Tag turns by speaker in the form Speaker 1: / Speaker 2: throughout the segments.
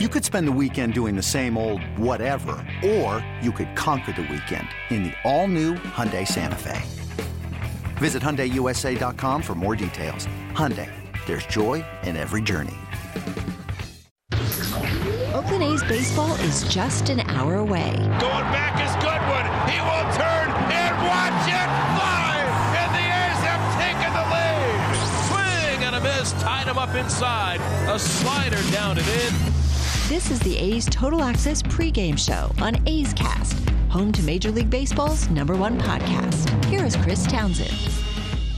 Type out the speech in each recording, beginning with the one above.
Speaker 1: You could spend the weekend doing the same old whatever, or you could conquer the weekend in the all-new Hyundai Santa Fe. Visit HyundaiUSA.com for more details. Hyundai, there's joy in every journey.
Speaker 2: Oakland A's baseball is just an hour away.
Speaker 3: Going back is Goodwin. He will turn and watch it fly. And the A's have taken the lead.
Speaker 4: Swing and a miss. Tied him up inside. A slider down and in.
Speaker 2: This is the A's Total Access pregame show on A's Cast, home to Major League Baseball's number one podcast. Here is Chris Townsend.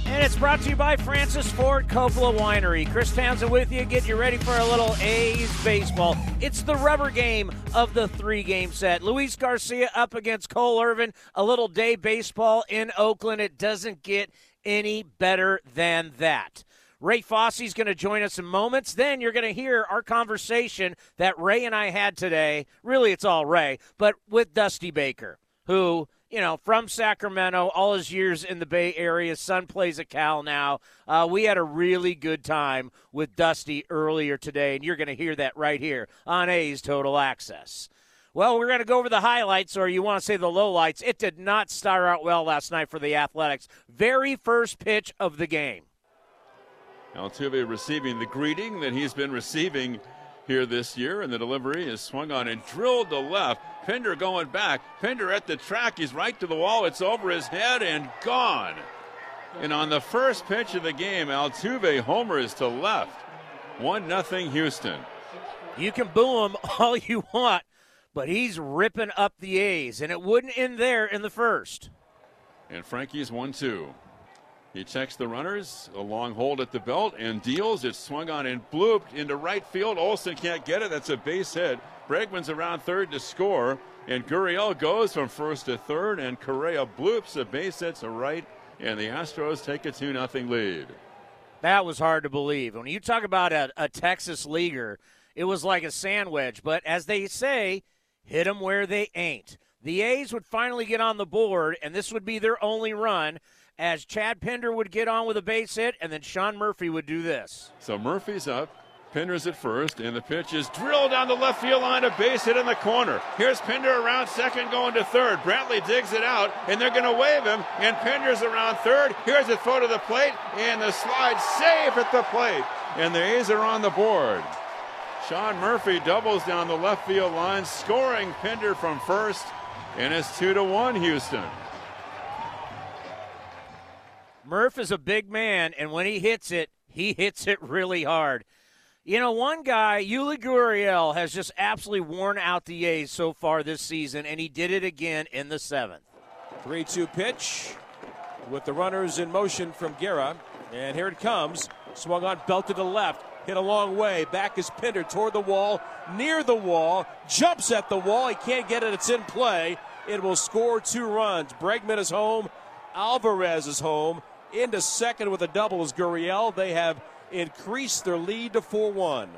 Speaker 5: And it's brought to you by Francis Ford Coppola Winery. Chris Townsend with you, getting you ready for a little A's baseball. It's the rubber game of the three game set. Luis Garcia up against Cole Irvin. A little day baseball in Oakland. It doesn't get any better than that. Ray Fosse's going to join us in moments. Then you're going to hear our conversation that Ray and I had today. Really, it's all Ray, but with Dusty Baker, who, you know, from Sacramento, all his years in the Bay Area. Son plays at Cal now. Uh, we had a really good time with Dusty earlier today, and you're going to hear that right here on A's Total Access. Well, we're going to go over the highlights, or you want to say the lowlights. It did not start out well last night for the Athletics. Very first pitch of the game.
Speaker 6: Altuve receiving the greeting that he's been receiving here this year, and the delivery is swung on and drilled to left. Pinder going back. Pinder at the track. He's right to the wall. It's over his head and gone. And on the first pitch of the game, Altuve homers to left. 1 nothing Houston.
Speaker 5: You can boo him all you want, but he's ripping up the A's, and it wouldn't end there in the first.
Speaker 6: And Frankie's 1 2. He checks the runners, a long hold at the belt, and deals. It's swung on and blooped into right field. Olson can't get it. That's a base hit. Bregman's around third to score, and Gurriel goes from first to third, and Correa bloops a base hit to right, and the Astros take a 2 0 lead.
Speaker 5: That was hard to believe. When you talk about a, a Texas leaguer, it was like a sand wedge. But as they say, hit them where they ain't. The A's would finally get on the board, and this would be their only run as Chad Pinder would get on with a base hit, and then Sean Murphy would do this.
Speaker 6: So Murphy's up. Pinder's at first, and the pitch is drilled down the left field line, a base hit in the corner. Here's Pinder around second, going to third. Brantley digs it out, and they're going to wave him, and Pinder's around third. Here's a throw to the plate, and the slide safe at the plate, and the A's are on the board. Sean Murphy doubles down the left field line, scoring Pinder from first, and it's two to one Houston.
Speaker 5: Murph is a big man, and when he hits it, he hits it really hard. You know, one guy, Yuli Gurriel, has just absolutely worn out the A's so far this season, and he did it again in the seventh.
Speaker 4: 3 2 pitch with the runners in motion from Guerra. And here it comes. Swung on, belted to left. Hit a long way. Back is Pinder toward the wall, near the wall. Jumps at the wall. He can't get it. It's in play. It will score two runs. Bregman is home. Alvarez is home. Into second with a double is Gurriel. They have increased their lead to 4 1.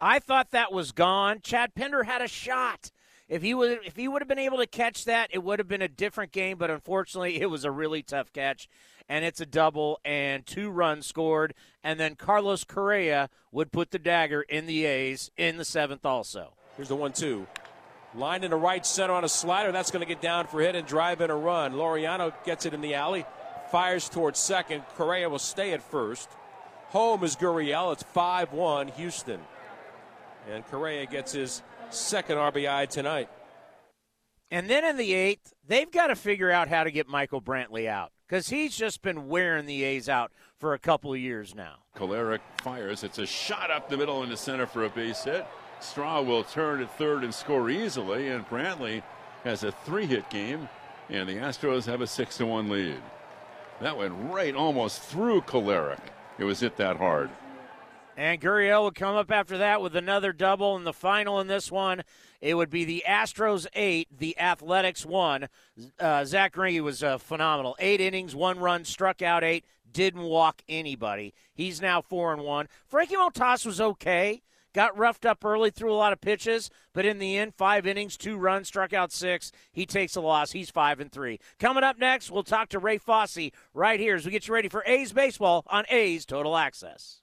Speaker 5: I thought that was gone. Chad Pinder had a shot. If he would if he would have been able to catch that, it would have been a different game, but unfortunately it was a really tough catch. And it's a double and two runs scored. And then Carlos Correa would put the dagger in the A's in the seventh also.
Speaker 4: Here's the one two. Line into right center on a slider. That's going to get down for hit and drive in a run. Laureano gets it in the alley fires towards second. Correa will stay at first. Home is Gurriel. It's 5 1 Houston. And Correa gets his second RBI tonight.
Speaker 5: And then in the eighth, they've got to figure out how to get Michael Brantley out because he's just been wearing the A's out for a couple of years now.
Speaker 6: Kolarek fires. It's a shot up the middle into center for a base hit. Straw will turn at third and score easily, and Brantley has a three hit game, and the Astros have a 6 to 1 lead. That went right almost through Kolarek. It was hit that hard.
Speaker 5: And Gurriel would come up after that with another double in the final in this one. It would be the Astros eight, the Athletics one. Uh, Zack Greinke was uh, phenomenal. Eight innings, one run, struck out eight, didn't walk anybody. He's now four and one. Frankie Montas was okay. Got roughed up early, threw a lot of pitches, but in the end, five innings, two runs, struck out six. He takes a loss. He's five and three. Coming up next, we'll talk to Ray Fosse right here as we get you ready for A's baseball on A's Total Access.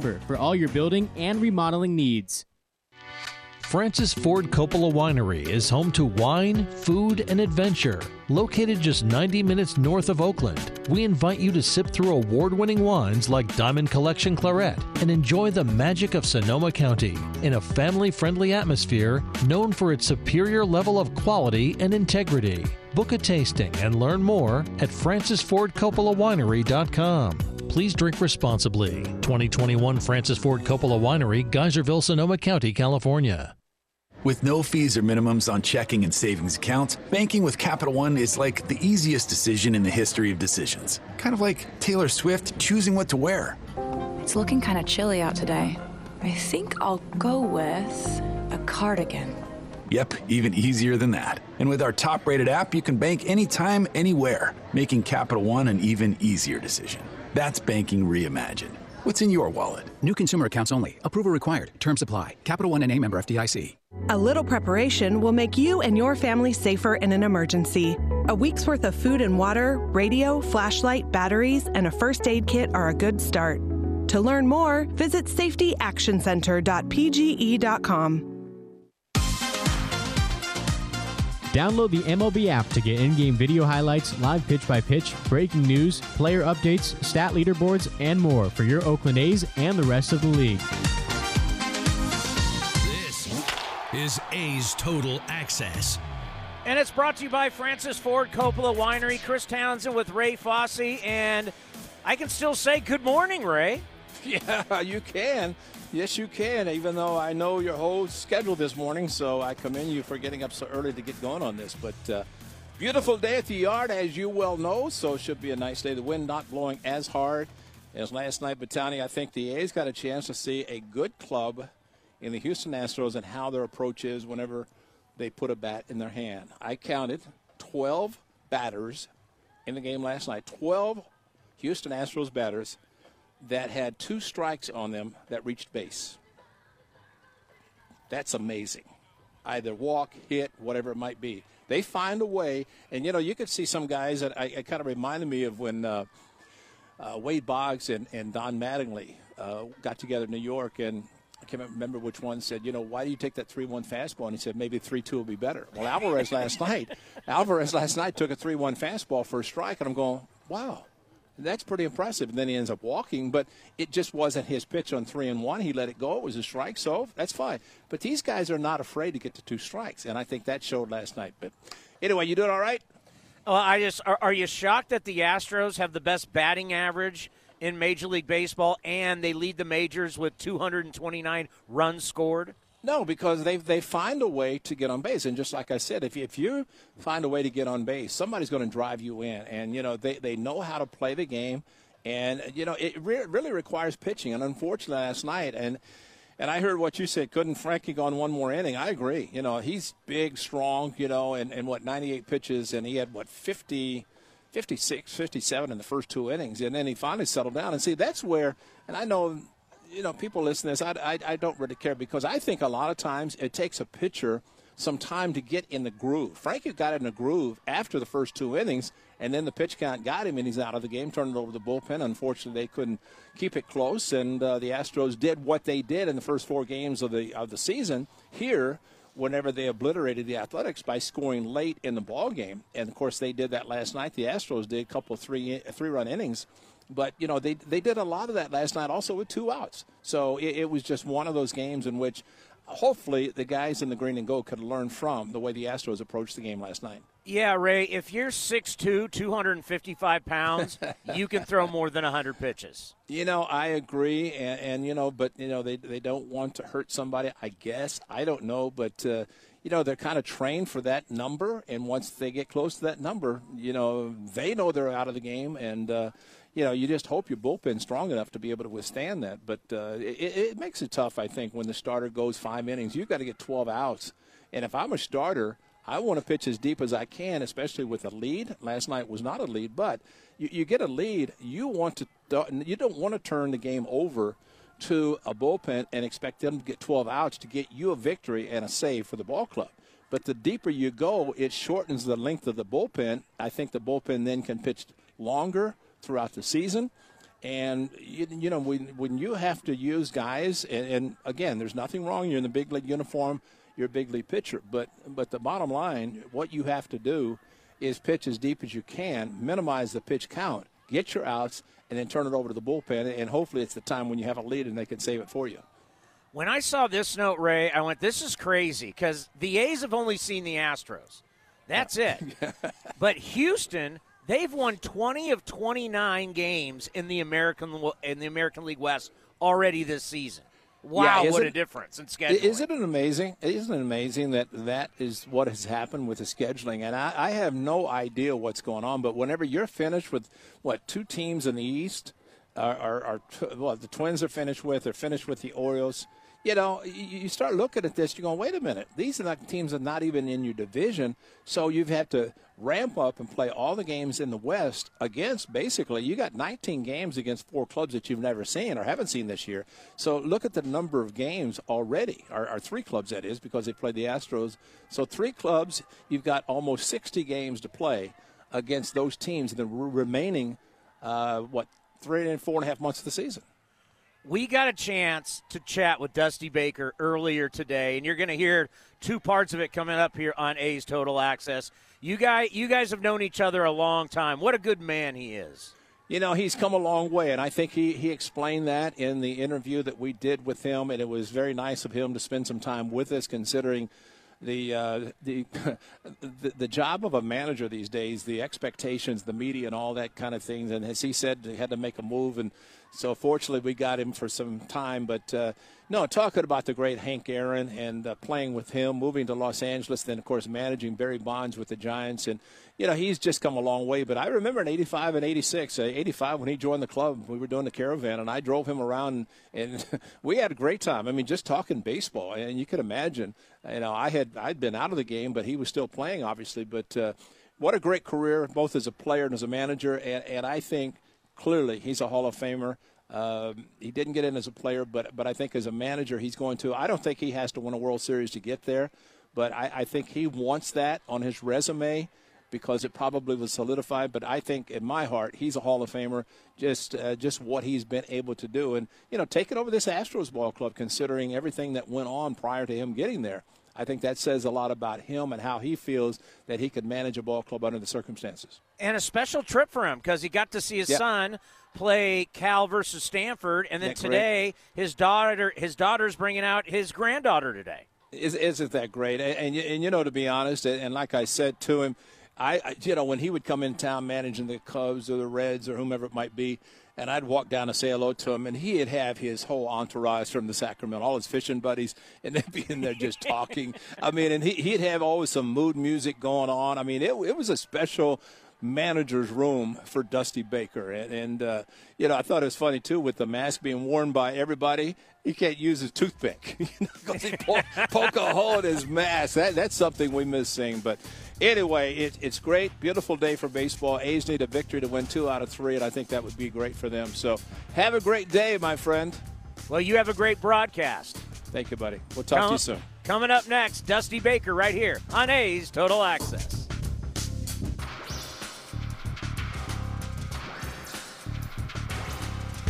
Speaker 7: for all your building and remodeling needs.
Speaker 8: Francis Ford Coppola Winery is home to wine, food, and adventure. Located just 90 minutes north of Oakland, we invite you to sip through award winning wines like Diamond Collection Claret and enjoy the magic of Sonoma County in a family friendly atmosphere known for its superior level of quality and integrity. Book a tasting and learn more at francisfordcoppolawinery.com. Please drink responsibly. 2021 Francis Ford Coppola Winery, Geyserville, Sonoma County, California.
Speaker 9: With no fees or minimums on checking and savings accounts, banking with Capital One is like the easiest decision in the history of decisions. Kind of like Taylor Swift choosing what to wear.
Speaker 10: It's looking kind of chilly out today. I think I'll go with a cardigan.
Speaker 9: Yep, even easier than that. And with our top rated app, you can bank anytime, anywhere, making Capital One an even easier decision. That's banking reimagined. What's in your wallet?
Speaker 11: New consumer accounts only. Approval required. Terms apply. Capital One and a member FDIC.
Speaker 12: A little preparation will make you and your family safer in an emergency. A week's worth of food and water, radio, flashlight, batteries, and a first aid kit are a good start. To learn more, visit safetyactioncenter.pge.com.
Speaker 7: Download the MLB app to get in game video highlights, live pitch by pitch, breaking news, player updates, stat leaderboards, and more for your Oakland A's and the rest of the league.
Speaker 13: This is A's Total Access.
Speaker 5: And it's brought to you by Francis Ford Coppola Winery, Chris Townsend with Ray Fosse. and I can still say good morning, Ray.
Speaker 14: Yeah, you can. Yes, you can, even though I know your whole schedule this morning, so I commend you for getting up so early to get going on this. But uh, beautiful day at the yard, as you well know, so it should be a nice day. The wind not blowing as hard as last night, but Tony, I think the A's got a chance to see a good club in the Houston Astros and how their approach is whenever they put a bat in their hand. I counted 12 batters in the game last night, 12 Houston Astros batters – that had two strikes on them that reached base. That's amazing. Either walk, hit, whatever it might be. They find a way, and you know, you could see some guys that I, it kind of reminded me of when uh, uh, Wade Boggs and, and Don Mattingly uh, got together in New York, and I can't remember which one said, you know, why do you take that 3 1 fastball? And he said, maybe 3 2 will be better. Well, Alvarez last night, Alvarez last night took a 3 1 fastball for a strike, and I'm going, wow, that's pretty impressive. And then he ends up walking, but it just wasn't his pitch on three and one. He let it go. It was a strike, so that's fine. But these guys are not afraid to get to two strikes, and I think that showed last night. But anyway, you doing all right?
Speaker 5: Well, I just are, are you shocked that the Astros have the best batting average in Major League Baseball and they lead the majors with 229 runs scored?
Speaker 14: No, because they they find a way to get on base, and just like I said, if you, if you find a way to get on base, somebody's going to drive you in, and you know they, they know how to play the game, and you know it re- really requires pitching. And unfortunately, last night, and and I heard what you said. Couldn't Frankie go on one more inning? I agree. You know he's big, strong, you know, and, and what 98 pitches, and he had what 50. 56, 57 in the first two innings, and then he finally settled down. And see, that's where, and I know you know, people listen to this, I, I, I don't really care because I think a lot of times it takes a pitcher some time to get in the groove. Frankie got in the groove after the first two innings, and then the pitch count got him, and he's out of the game, turned it over to the bullpen. Unfortunately, they couldn't keep it close, and uh, the Astros did what they did in the first four games of the of the season here. Whenever they obliterated the Athletics by scoring late in the ball game, and of course they did that last night. The Astros did a couple three three run innings but you know they they did a lot of that last night, also with two outs. So it, it was just one of those games in which hopefully the guys in the green and gold could learn from the way the Astros approached the game last night.
Speaker 5: Yeah, Ray, if you're 6'2", 255 pounds, you can throw more than 100 pitches.
Speaker 14: You know, I agree, and, and, you know, but you know, they they don't want to hurt somebody. I guess I don't know, but uh, you know, they're kind of trained for that number, and once they get close to that number, you know, they know they're out of the game, and uh, you know, you just hope your bullpen's strong enough to be able to withstand that. But uh, it, it makes it tough, I think, when the starter goes five innings. You've got to get 12 outs. And if I'm a starter, I want to pitch as deep as I can, especially with a lead. Last night was not a lead, but you, you get a lead. You want to you don't want to turn the game over to a bullpen and expect them to get 12 outs to get you a victory and a save for the ball club. But the deeper you go, it shortens the length of the bullpen. I think the bullpen then can pitch longer throughout the season. And you, you know when when you have to use guys, and, and again, there's nothing wrong. You're in the big league uniform. You're a big league pitcher. But but the bottom line, what you have to do is pitch as deep as you can, minimize the pitch count, get your outs, and then turn it over to the bullpen. And hopefully, it's the time when you have a lead and they can save it for you.
Speaker 5: When I saw this note, Ray, I went, "This is crazy," because the A's have only seen the Astros. That's it. but Houston They've won 20 of 29 games in the American in the American League West already this season. Wow, yeah, what a difference in scheduling!
Speaker 14: Isn't it amazing? Isn't it amazing that that is what has happened with the scheduling? And I, I have no idea what's going on. But whenever you're finished with what two teams in the East are, are, are well, the Twins are finished with, they're finished with the Orioles you know, you start looking at this, you're going, wait a minute, these are not teams that are not even in your division. So you've had to ramp up and play all the games in the West against basically, you got 19 games against four clubs that you've never seen or haven't seen this year. So look at the number of games already, or, or three clubs that is, because they played the Astros. So three clubs, you've got almost 60 games to play against those teams in the remaining, uh, what, three and four and a half months of the season
Speaker 5: we got a chance to chat with Dusty Baker earlier today, and you're going to hear two parts of it coming up here on A's Total Access. You guys, you guys have known each other a long time. What a good man he is.
Speaker 14: You know, he's come a long way, and I think he, he explained that in the interview that we did with him, and it was very nice of him to spend some time with us, considering the, uh, the, the the job of a manager these days, the expectations, the media, and all that kind of things. And as he said, he had to make a move and so fortunately, we got him for some time. But uh, no, talking about the great Hank Aaron and uh, playing with him, moving to Los Angeles, then of course managing Barry Bonds with the Giants, and you know he's just come a long way. But I remember in '85 and '86, uh, '85 when he joined the club, we were doing the caravan, and I drove him around, and, and we had a great time. I mean, just talking baseball, and you could imagine. You know, I had I'd been out of the game, but he was still playing, obviously. But uh, what a great career, both as a player and as a manager, and, and I think clearly he's a Hall of Famer. Um, he didn't get in as a player, but but I think as a manager, he's going to. I don't think he has to win a World Series to get there, but I, I think he wants that on his resume because it probably was solidified. But I think in my heart, he's a Hall of Famer. Just uh, just what he's been able to do, and you know, taking over this Astros ball club, considering everything that went on prior to him getting there. I think that says a lot about him and how he feels that he could manage a ball club under the circumstances.
Speaker 5: And a special trip for him because he got to see his yep. son play Cal versus Stanford, and then today great? his daughter his daughter's bringing out his granddaughter today.
Speaker 14: Is, isn't that great? And, and, and you know, to be honest, and like I said to him, I you know when he would come in town managing the Cubs or the Reds or whomever it might be, and I'd walk down and say hello to him, and he'd have his whole entourage from the Sacramento, all his fishing buddies, and they'd be in there just talking. I mean, and he, he'd have always some mood music going on. I mean, it, it was a special manager's room for Dusty Baker. And, and uh, you know, I thought it was funny, too, with the mask being worn by everybody. He can't use his toothpick because he poke, poke a hole in his mask. That, that's something we miss seeing. But anyway, it, it's great. Beautiful day for baseball. A's need a victory to win two out of three, and I think that would be great for them. So have a great day, my friend.
Speaker 5: Well, you have a great broadcast.
Speaker 14: Thank you, buddy. We'll talk to you soon.
Speaker 5: Coming up next, Dusty Baker right here on A's Total Access.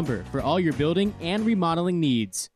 Speaker 7: Lumber for all your building and remodeling needs.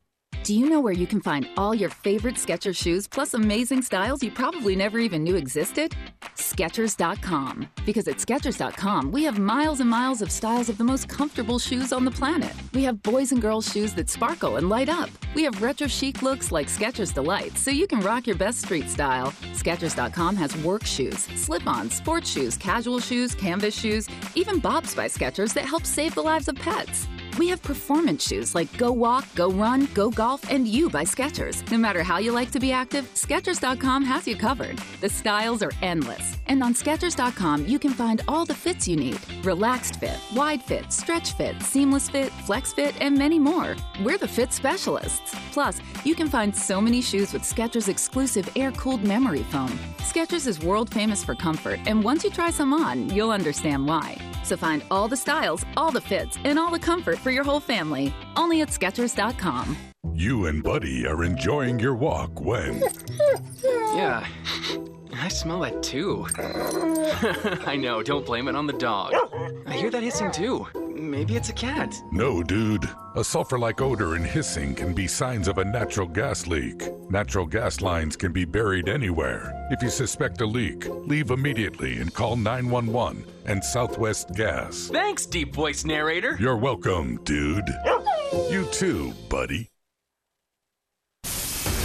Speaker 15: Do you know where you can find all your favorite Skechers shoes plus amazing styles you probably never even knew existed? Skechers.com. Because at Skechers.com, we have miles and miles of styles of the most comfortable shoes on the planet. We have boys and girls shoes that sparkle and light up. We have retro chic looks like Skechers Delight, so you can rock your best street style. Skechers.com has work shoes, slip-ons, sports shoes, casual shoes, canvas shoes, even Bobs by Skechers that help save the lives of pets. We have performance shoes like Go Walk, Go Run, Go Golf, and You by Skechers. No matter how you like to be active, Skechers.com has you covered. The styles are endless. And on Skechers.com, you can find all the fits you need relaxed fit, wide fit, stretch fit, seamless fit, flex fit, and many more. We're the fit specialists. Plus, you can find so many shoes with Skechers exclusive air cooled memory foam. Skechers is world famous for comfort, and once you try some on, you'll understand why. So find all the styles, all the fits, and all the comfort for your whole family. Only at Skechers.com.
Speaker 16: You and Buddy are enjoying your walk when.
Speaker 17: Yeah, I smell that too. I know, don't blame it on the dog. I hear that hissing too. Maybe it's a cat.
Speaker 16: No, dude. A sulfur like odor and hissing can be signs of a natural gas leak. Natural gas lines can be buried anywhere. If you suspect a leak, leave immediately and call 911 and Southwest Gas.
Speaker 17: Thanks, deep voice narrator.
Speaker 16: You're welcome, dude. You too, buddy.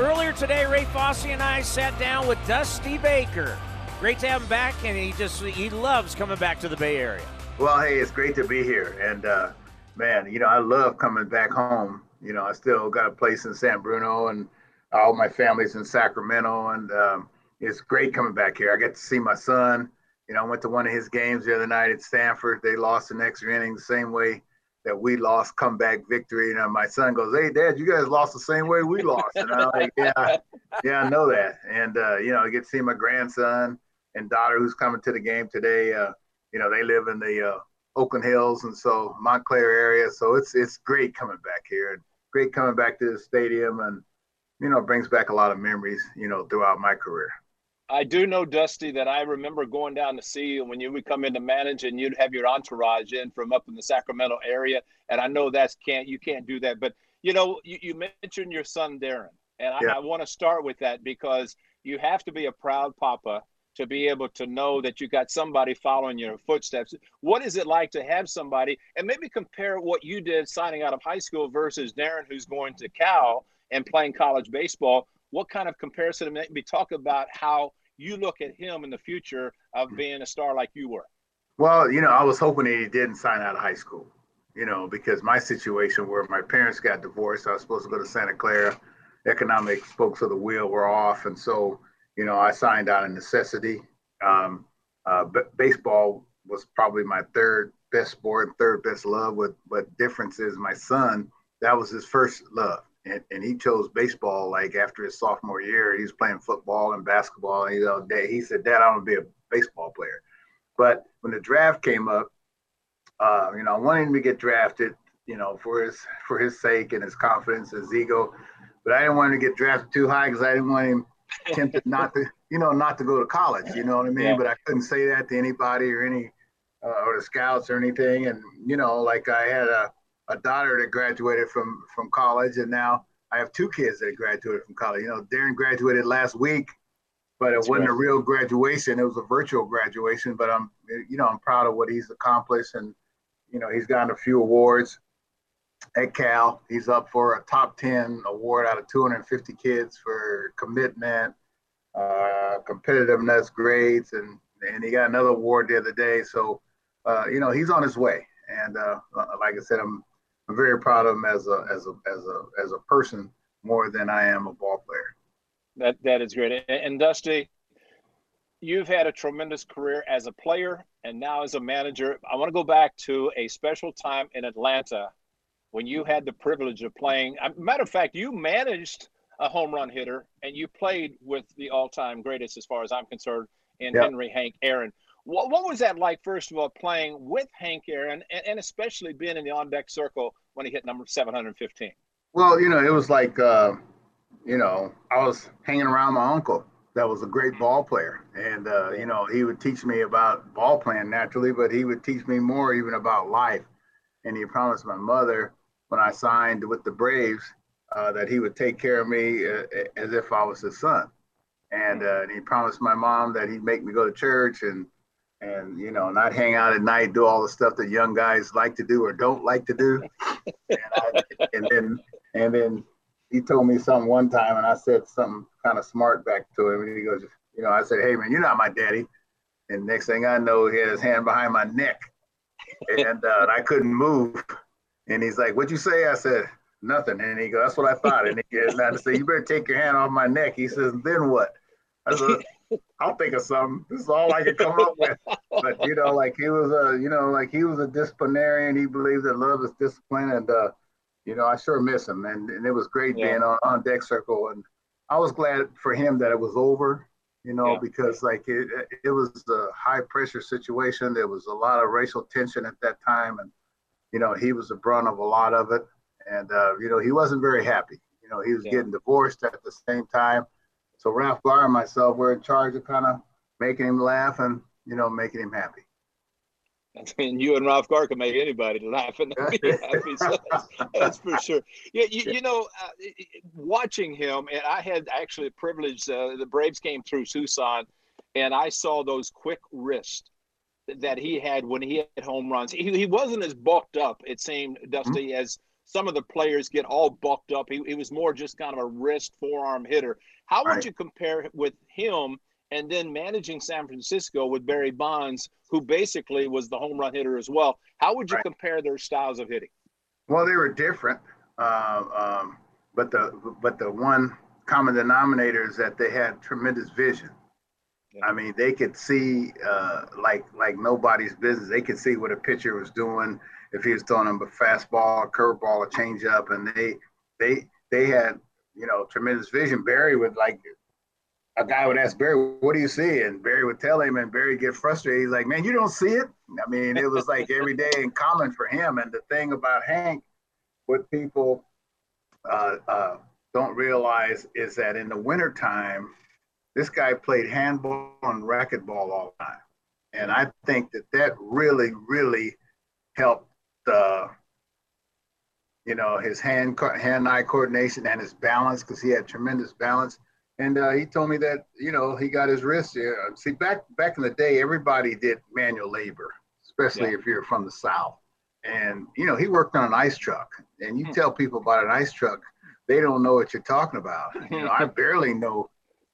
Speaker 5: Earlier today, Ray Fosse and I sat down with Dusty Baker. Great to have him back, and he just he loves coming back to the Bay Area.
Speaker 18: Well, hey, it's great to be here, and uh, man, you know I love coming back home. You know, I still got a place in San Bruno, and all my family's in Sacramento, and um, it's great coming back here. I get to see my son. You know, I went to one of his games the other night at Stanford. They lost the next inning the same way that we lost comeback victory. And uh, my son goes, "Hey, Dad, you guys lost the same way we lost." And I'm like, "Yeah, yeah, I know that." And uh, you know, I get to see my grandson and daughter who's coming to the game today. Uh, you know, they live in the uh, Oakland Hills, and so Montclair area. So it's it's great coming back here, and great coming back to the stadium, and you know, brings back a lot of memories. You know, throughout my career.
Speaker 19: I do know, Dusty, that I remember going down to see you when you would come in to manage and you'd have your entourage in from up in the Sacramento area. And I know that's can't you can't do that. But you know, you, you mentioned your son Darren. And
Speaker 18: Yeah.
Speaker 19: I, I want to start with that because you have to be a proud papa to be able to know that you got somebody following your footsteps. What is it like to have somebody and maybe compare what you did signing out of high school versus Darren who's going to Cal and playing college baseball? What kind of comparison and maybe talk about how you look at him in the future of being a star like you were?
Speaker 18: Well, you know, I was hoping that he didn't sign out of high school, you know, because my situation where my parents got divorced, I was supposed to go to Santa Clara. Economic spokes of the wheel were off. And so, you know, I signed out of necessity. Um, uh, but baseball was probably my third best sport and third best love. With but difference is my son, that was his first love. And, and he chose baseball like after his sophomore year. He was playing football and basketball. And, you know, Dad- he said, Dad, I want to be a baseball player. But when the draft came up, uh, you know, I wanted him to get drafted, you know, for his for his sake and his confidence, his ego. But I didn't want him to get drafted too high because I didn't want him tempted not to, you know, not to go to college. You know what I mean?
Speaker 19: Yeah.
Speaker 18: But I couldn't say that to anybody or any uh, or the scouts or anything. And you know, like I had a, a daughter that graduated from from college, and now I have two kids that graduated from college. You know, Darren graduated last week, but it
Speaker 19: That's
Speaker 18: wasn't a real graduation. It was a virtual graduation. But I'm, you know, I'm proud of what he's accomplished, and you know, he's gotten a few awards at Cal. He's up for a top 10 award out of 250 kids for commitment, uh, competitiveness, grades, and and he got another award the other day. So, uh, you know, he's on his way. And uh, like I said, I'm, I'm very proud of him as a as a as a as a person more than I am a ball player.
Speaker 19: That that is great. And, Dusty, you've had a tremendous career as a player and now as a manager. I want to go back to a special time in Atlanta when you had the privilege of playing. uh, Matter of fact, you managed a home run hitter and you played with the all-time greatest, as far as I'm concerned, in
Speaker 18: Yeah.
Speaker 19: Henry Hank Aaron.
Speaker 14: What, what was that like, first of all, playing with Hank Aaron and, and especially being in the on deck circle when he hit number 715?
Speaker 18: Well, you know, it was like, uh, you know, I was hanging around my uncle that was a great ball player. And, uh, you know, he would teach me about ball playing naturally, but he would teach me more even about life. And he promised my mother when I signed with the Braves uh, that he would take care of me uh, as if I was his son. And, uh, and he promised my mom that he'd make me go to church and, and you know, not hang out at night, do all the stuff that young guys like to do or don't like to do. and, I, and then, and then he told me something one time, and I said something kind of smart back to him, and he goes, you know, I said, hey man, you're not my daddy. And next thing I know, he had his hand behind my neck, and, uh, and I couldn't move. And he's like, "What'd you say?" I said, "Nothing." And he goes, "That's what I thought." And he goes and I said, "You better take your hand off my neck." He says, "Then what?" I said, "I'll think of something." This is all I could come up with. But you know, like he was a, you know, like he was a disciplinarian. He believed that love is discipline, and uh, you know, I sure miss him. And, and it was great yeah. being on, on deck circle. And I was glad for him that it was over, you know, yeah. because like it, it was a high pressure situation. There was a lot of racial tension at that time. And, you know, he was the brunt of a lot of it. And, uh, you know, he wasn't very happy. You know, he was yeah. getting divorced at the same time. So Ralph Garr and myself were in charge of kind of making him laugh and, you know, making him happy.
Speaker 14: I mean, you and Ralph Garr can make anybody laugh and be happy. So that's, that's, for sure. Yeah, you, you know, uh, watching him, and I had actually a privilege. Uh, the Braves came through Tucson, and I saw those quick wrists that he had when he had home runs. He, he wasn't as bulked up, it seemed, Dusty, mm-hmm. as some of the players get all bucked up. He, he was more just kind of a wrist forearm hitter. How right. would you compare with him? and then managing San Francisco with Barry Bonds, who basically was the home run hitter as well. How would you right. compare their styles of hitting?
Speaker 18: Well, they were different, uh, um, but the but the one common denominator is that they had tremendous vision. Yeah. I mean, they could see uh, like like nobody's business. They could see what a pitcher was doing if he was throwing them a fastball, a curveball, a changeup, and they they they had you know tremendous vision. Barry would like a guy would ask Barry, "What do you see?" And Barry would tell him, and Barry get frustrated. He's like, "Man, you don't see it." I mean, it was like every day in common for him. And the thing about Hank, what people uh, uh, don't realize is that in the wintertime, this guy played handball and racquetball all the time, and I think that that really, really helped. Uh, you know his hand hand-eye coordination and his balance because he had tremendous balance and uh, he told me that you know he got his wrist. Yeah. See, back back in the day, everybody did manual labor, especially yeah. if you're from the South. And you know, he worked on an ice truck. And you hmm. tell people about an ice truck, they don't know what you're talking about. You know, I barely know.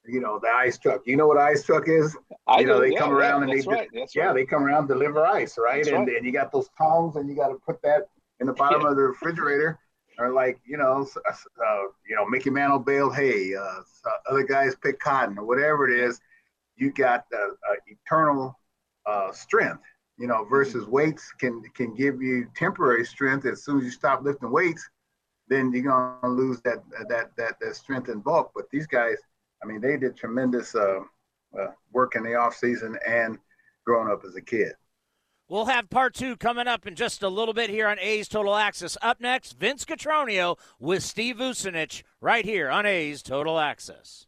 Speaker 18: You know the ice truck. You know what ice truck is?
Speaker 14: I
Speaker 18: you know, they
Speaker 14: yeah,
Speaker 18: come around
Speaker 14: and
Speaker 18: they
Speaker 14: right,
Speaker 18: yeah they come around deliver ice, right?
Speaker 14: That's
Speaker 18: and
Speaker 14: right.
Speaker 18: and you got those tongs and you got to put that in the bottom of the refrigerator or like you know, uh, you know, Mickey Mantle baled hay. Uh, other guys pick cotton or whatever it is. You got uh, eternal uh, strength, you know, versus mm-hmm. weights can can give you temporary strength. As soon as you stop lifting weights, then you're gonna lose that that that that strength and bulk. But these guys, I mean, they did tremendous uh, uh, work in the off season and growing up as a kid.
Speaker 5: We'll have part two coming up in just a little bit here on A's Total Access. Up next, Vince Cotroneo with Steve Vucinich right here on A's Total Access.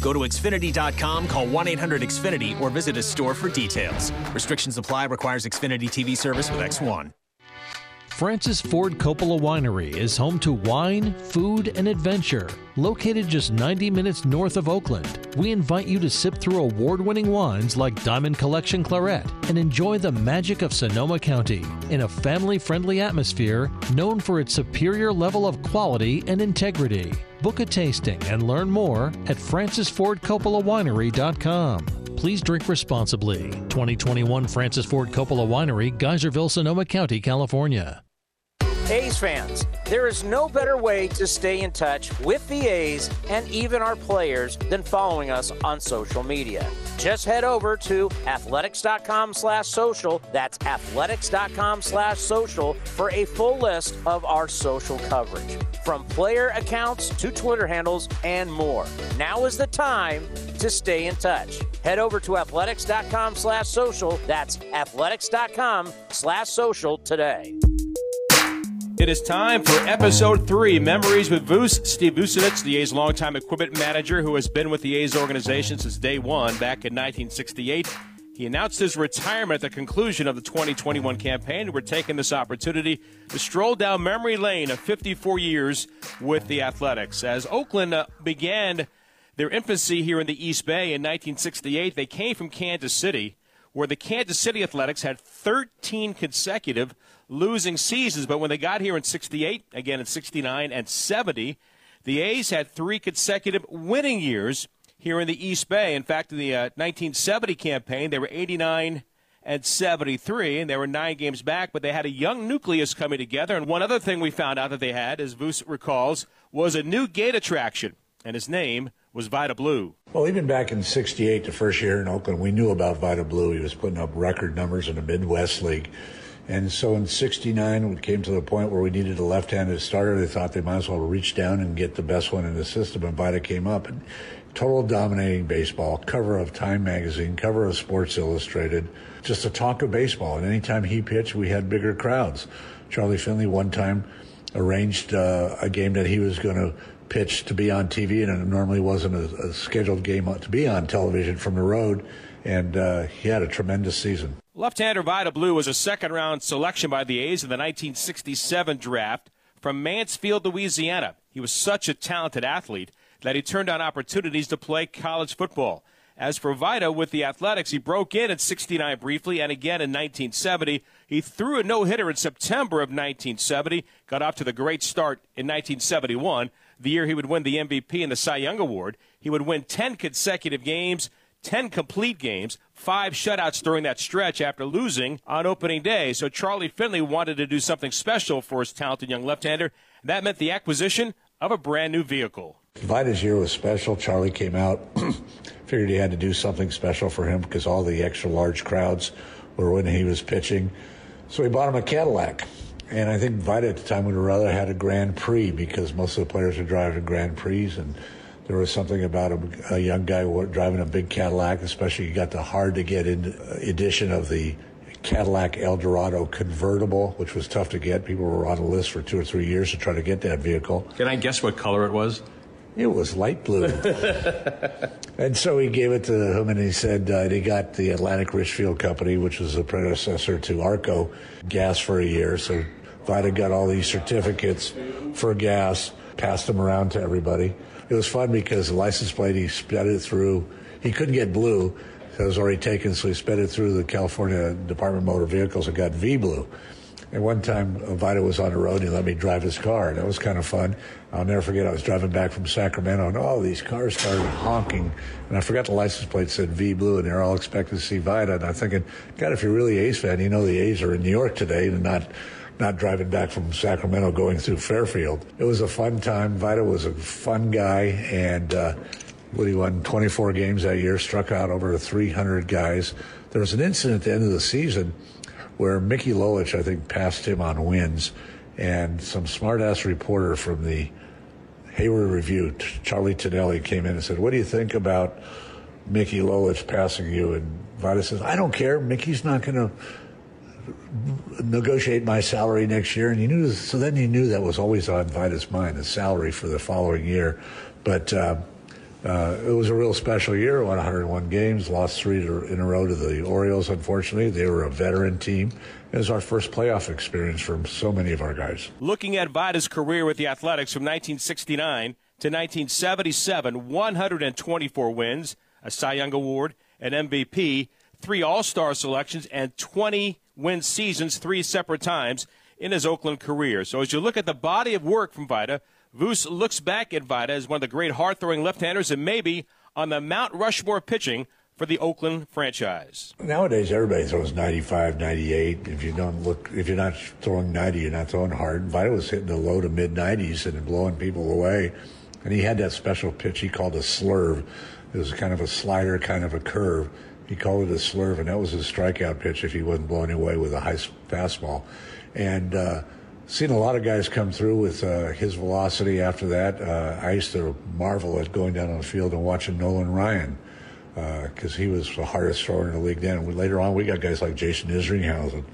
Speaker 20: Go to Xfinity.com, call 1 800 Xfinity, or visit a store for details. Restrictions apply, requires Xfinity TV service with X1.
Speaker 8: Francis Ford Coppola Winery is home to wine, food, and adventure. Located just 90 minutes north of Oakland, we invite you to sip through award winning wines like Diamond Collection Claret and enjoy the magic of Sonoma County in a family friendly atmosphere known for its superior level of quality and integrity. Book a tasting and learn more at francisfordcoppolawinery.com. Please drink responsibly. 2021 Francis Ford Coppola Winery, Geyserville, Sonoma County, California.
Speaker 5: A's fans, there is no better way to stay in touch with the A's and even our players than following us on social media. Just head over to athletics.com slash social. That's athletics.com slash social for a full list of our social coverage. From player accounts to Twitter handles and more. Now is the time to stay in touch. Head over to athletics.com slash social. That's athletics.com slash social today.
Speaker 4: It is time for episode three Memories with Vooch. Steve Vucinich, the A's longtime equipment manager who has been with the A's organization since day one back in 1968. He announced his retirement at the conclusion of the 2021 campaign. We're taking this opportunity to stroll down memory lane of 54 years with the Athletics. As Oakland uh, began their infancy here in the East Bay in 1968, they came from Kansas City, where the Kansas City Athletics had 13 consecutive losing seasons. But when they got here in 68, again in 69 and 70, the A's had three consecutive winning years here in the East Bay. In fact, in the uh, 1970 campaign, they were 89 and 73, and they were nine games back, but they had a young nucleus coming together. And one other thing we found out that they had, as Vooch recalls, was a new gate attraction, and his name was Vida Blue.
Speaker 21: Well, even back in 68, the first year in Oakland, we knew about Vida Blue. He was putting up record numbers in the Midwest League. And so in 69, it came to the point where we needed a left-handed starter. They thought they might as well reach down and get the best one in the system, and Vida came up. And total dominating baseball, cover of Time magazine, cover of Sports Illustrated, just a talk of baseball. And anytime he pitched, we had bigger crowds. Charlie Finley one time arranged uh, a game that he was going to pitch to be on TV, and it normally wasn't a, a, scheduled game to be on television from the road. And uh, he had a tremendous season.
Speaker 4: Left-hander Vida Blue was a second-round selection by the A's in the 1967 draft from Mansfield, Louisiana. He was such a talented athlete that he turned down opportunities to play college football. As for Vida with the Athletics, he broke in at 69 briefly and again in 1970. He threw a no hitter in September of 1970, got off to the great start in 1971, the year he would win the MVP and the Cy Young Award. He would win 10 consecutive games 10 complete games, five shutouts during that stretch after losing on opening day. So Charlie Finley wanted to do something special for his talented young left hander. And that meant the acquisition of a brand new vehicle.
Speaker 21: Vida's year was special. Charlie came out, figured he had to do something special for him because all the extra large crowds were when he was pitching. So he bought him a Cadillac. And I think Vida at the time would have rather had a Grand Prix because most of the players were driving Grand Prix and there was something about a, a young guy driving a big Cadillac, especially you got the hard to get in edition of the Cadillac Eldorado convertible, which was tough to get. People were on a list for two or three years to try to get that vehicle.
Speaker 22: Can I guess what color it was?
Speaker 21: It was light blue. and so he gave it to him and he said uh, he got the Atlantic Richfield Company, which was the predecessor to Arco, gas for a year. So Vida got all these certificates for gas, passed them around to everybody it was fun because the license plate he sped it through. He couldn't get blue. It was already taken, so he sped it through the California Department of Motor Vehicles and got V blue. And one time, Vida was on the road. and He let me drive his car. That was kind of fun. I'll never forget. I was driving back from Sacramento, and all these cars started honking. And I forgot the license plate said V Blue, and they're all expecting to see Vida. And I'm thinking, God, if you're really A's fan, you know the A's are in New York today, and not not driving back from Sacramento going through Fairfield. It was a fun time. Vida was a fun guy, and uh, he won 24 games that year, struck out over 300 guys. There was an incident at the end of the season where Mickey Lolich, I think, passed him on wins, and some smart-ass reporter from the Hayward Review, Charlie Tonelli, came in and said, "What do you think about Mickey Lolich passing you?" And Vida says, "I don't care. Mickey's not going to." Negotiate my salary next year. And you knew, so then you knew that was always on Vida's mind, the salary for the following year. But uh, uh, it was a real special year. Won 101 games, lost three in a row to the Orioles. Unfortunately, they were a veteran team. It was our first playoff experience for so many of our guys.
Speaker 4: Looking at Vida's career with the Athletics from 1969 to 1977, 124 wins, a Cy Young Award, an MVP, three All Star selections, and 20 win seasons three separate times in his Oakland career. So as you look at the body of work from Vida, Vooch looks back at Vida as one of the great hard throwing left handers and maybe on the Mount Rushmore pitching for the Oakland franchise.
Speaker 21: Nowadays, everybody throws 95, 98. If you don't look, if you're not throwing 90, you're not throwing hard. Vida was hitting the low to mid 90s and blowing people away. And he had that special pitch he called a slurve. It was kind of a slider, kind of a curve. He called it a slurve, and that was his strikeout pitch if he wasn't blowing away with a high fastball. And uh, seen a lot of guys come through with uh, his velocity after that. Uh, I used to marvel at going down on the field and watching Nolan Ryan because uh, he was the hardest thrower in the league then. Later on, we got guys like Jason Isringhausen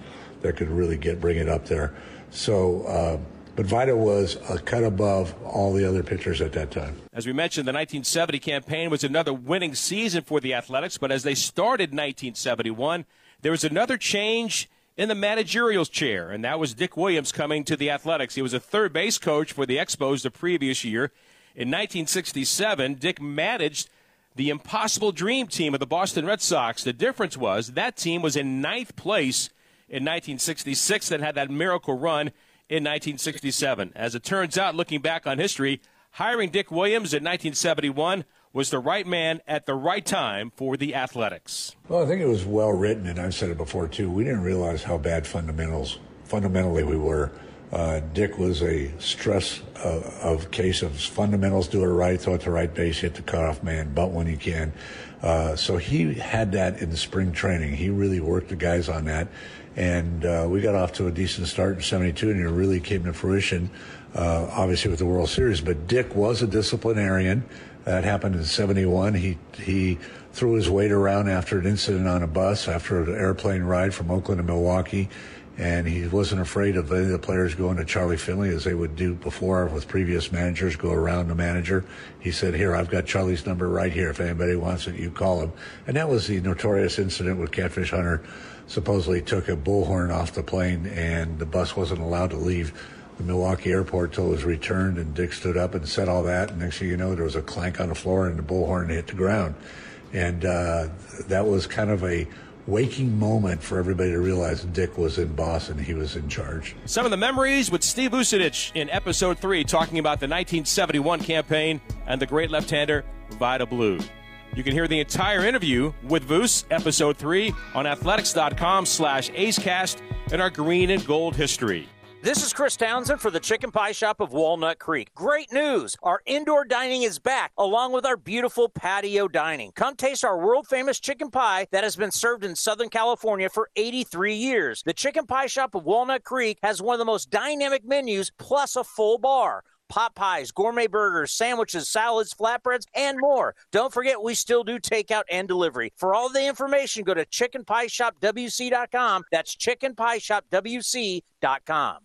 Speaker 21: that could really get bring it up there. So, uh, but Vida was a cut above all the other pitchers at that time.
Speaker 4: As we mentioned, the 1970 campaign was another winning season for the Athletics, but as they started 1971, there was another change in the managerial chair, and that was Dick Williams coming to the Athletics. He was a third base coach for the Expos the previous year. In 1967, Dick managed the impossible dream team of the Boston Red Sox. The difference was that team was in ninth place in 1966 and had that miracle run in 1967. As it turns out, looking back on history, hiring Dick Williams in 1971 was the right man at the right time for the Athletics.
Speaker 21: Well, I think it was well written, and I've said it before too. We didn't realize how bad fundamentals fundamentally we were. Uh, Dick was a stress uh, of case of fundamentals, do it right, throw it to right base, hit the cutoff man, butt when you can. Uh, so he had that in the spring training. He really worked the guys on that, and uh, we got off to a decent start in '72, and it really came to fruition. Uh, obviously with the World Series, but Dick was a disciplinarian. That happened in 71. He, he threw his weight around after an incident on a bus, after an airplane ride from Oakland to Milwaukee. And he wasn't afraid of any of the players going to Charlie Finley as they would do before with previous managers, go around the manager. He said, Here, I've got Charlie's number right here. If anybody wants it, you call him. And that was the notorious incident with Catfish Hunter supposedly took a bullhorn off the plane and the bus wasn't allowed to leave the Milwaukee airport till it was returned, and Dick stood up and said all that. And next thing you know, there was a clank on the floor, and the bullhorn hit the ground. And uh, that was kind of a waking moment for everybody to realize Dick was in Boston. He was in charge.
Speaker 4: Some of the memories with Steve Vucinich in episode three, talking about the 1971 campaign and the great left-hander Vida Blue. You can hear the entire interview with Vooch, episode three, on athletics.com slash acecast in our green and gold history.
Speaker 5: This is Chris Townsend for the Chicken Pie Shop of Walnut Creek. Great news! Our indoor dining is back, along with our beautiful patio dining. Come taste our world famous chicken pie that has been served in Southern California for 83 years. The Chicken Pie Shop of Walnut Creek has one of the most dynamic menus, plus a full bar pot pies, gourmet burgers, sandwiches, salads, flatbreads, and more. Don't forget, we still do takeout and delivery. For all the information, go to chickenpieshopwc.com. That's chickenpieshopwc.com.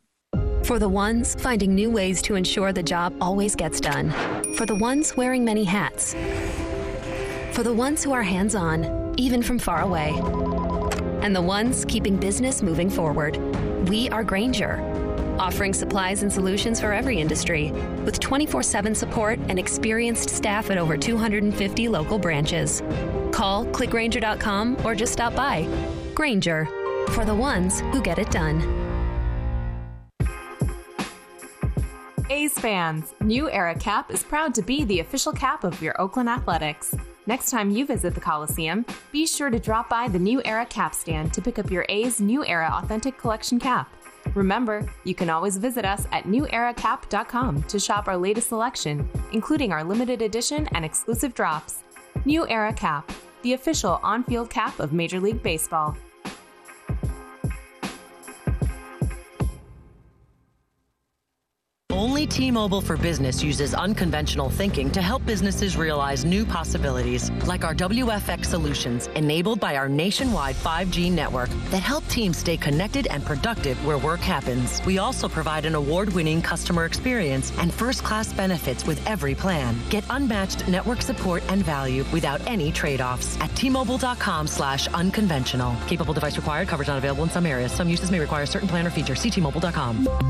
Speaker 22: For the ones finding new ways to ensure the job always gets done. For the ones wearing many hats. For the ones who are hands on, even from far away. And the ones keeping business moving forward. We are Grainger, offering supplies and solutions for every industry, with 24 7 support and experienced staff at over 250 local branches. Call clickgrainger.com or just stop by. Grainger, for the ones who get it done.
Speaker 23: A's fans, New Era Cap is proud to be the official cap of your Oakland Athletics. Next time you visit the Coliseum, be sure to drop by the New Era Cap stand to pick up your A's New Era Authentic Collection cap. Remember, you can always visit us at neweracap.com to shop our latest selection, including our limited edition and exclusive drops. New Era Cap, the official on field cap of Major League Baseball.
Speaker 24: Only T Mobile for Business uses unconventional thinking to help businesses realize new possibilities, like our WFX solutions, enabled by our nationwide 5G network that help teams stay connected and productive where work happens. We also provide an award winning customer experience and first class benefits with every plan. Get unmatched network support and value without any trade offs at T-Mobile.com slash unconventional. Capable device required. Coverage not available in some areas. Some uses may require certain plan or feature. See T-Mobile.com.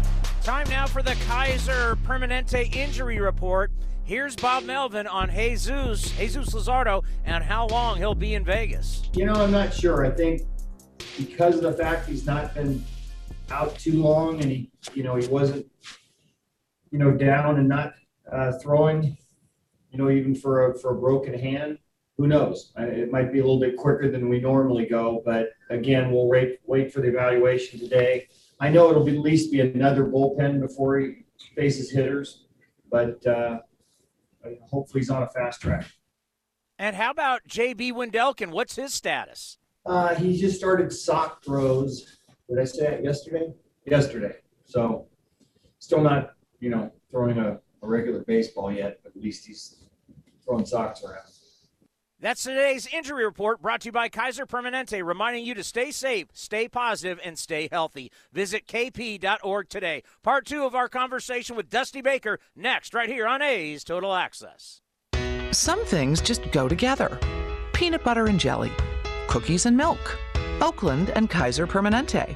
Speaker 5: Time now for the Kaiser Permanente injury report. Here's Bob Melvin on Jesus, Jesus Luzardo, and how long he'll be in Vegas.
Speaker 25: You know, I'm not sure. I think because of the fact he's not been out too long and he, you know, he wasn't, you know, down and not uh, throwing, you know, even for a, for a broken hand, who knows? It might be a little bit quicker than we normally go, but again, we'll wait, wait for the evaluation today. I know it'll be, at least be another bullpen before he faces hitters, but uh, hopefully he's on a fast track.
Speaker 5: And how about JB Wendelken? What's his status?
Speaker 25: Uh, he just started sock throws. Did I say it yesterday? Yesterday. So still not, you know, throwing a, a regular baseball yet, but at least he's throwing socks around.
Speaker 5: That's today's injury report brought to you by Kaiser Permanente, reminding you to stay safe, stay positive, and stay healthy. Visit kp.org today. Part two of our conversation with Dusty Baker next, right here on A's Total Access.
Speaker 17: Some things just go together peanut butter and jelly, cookies and milk, Oakland and Kaiser Permanente.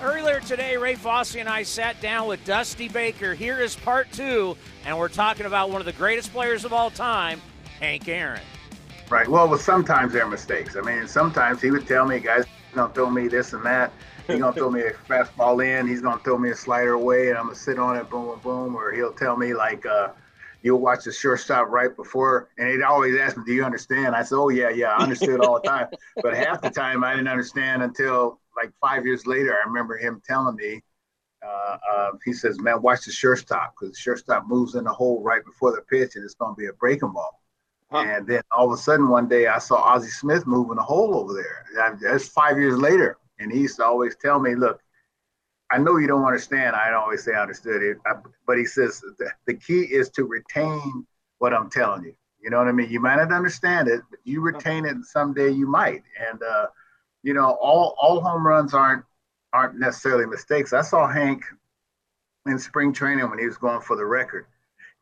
Speaker 5: Earlier today, Ray Fosse and I sat down with Dusty Baker. Here is part two, and we're talking about one of the greatest players of all time, Hank Aaron.
Speaker 18: Right. Well, well, sometimes there are mistakes. I mean, sometimes he would tell me, guys, he's gonna throw me this and that. He's gonna throw me a fastball in. He's gonna throw me a slider away, and I'm gonna sit on it, boom, boom, boom. Or he'll tell me like, uh, "You'll watch the shortstop right before," and he'd always ask me, "Do you understand?" I said, "Oh yeah, yeah, I understood all the time." but half the time, I didn't understand until like five years later, I remember him telling me, uh, uh, he says, "Man, watch the shortstop because the shortstop moves in the hole right before the pitch, and it's going to be a breaking ball." Huh. And then all of a sudden, one day, I saw Ozzie Smith moving a hole over there. That's five years later, and he used to always tell me, "Look, I know you don't understand. I don't always say I understood it, I, but he says the, the key is to retain what I'm telling you. You know what I mean? You might not understand it, but you retain it, and someday you might." And uh, you know, all all home runs aren't aren't necessarily mistakes. I saw Hank in spring training when he was going for the record.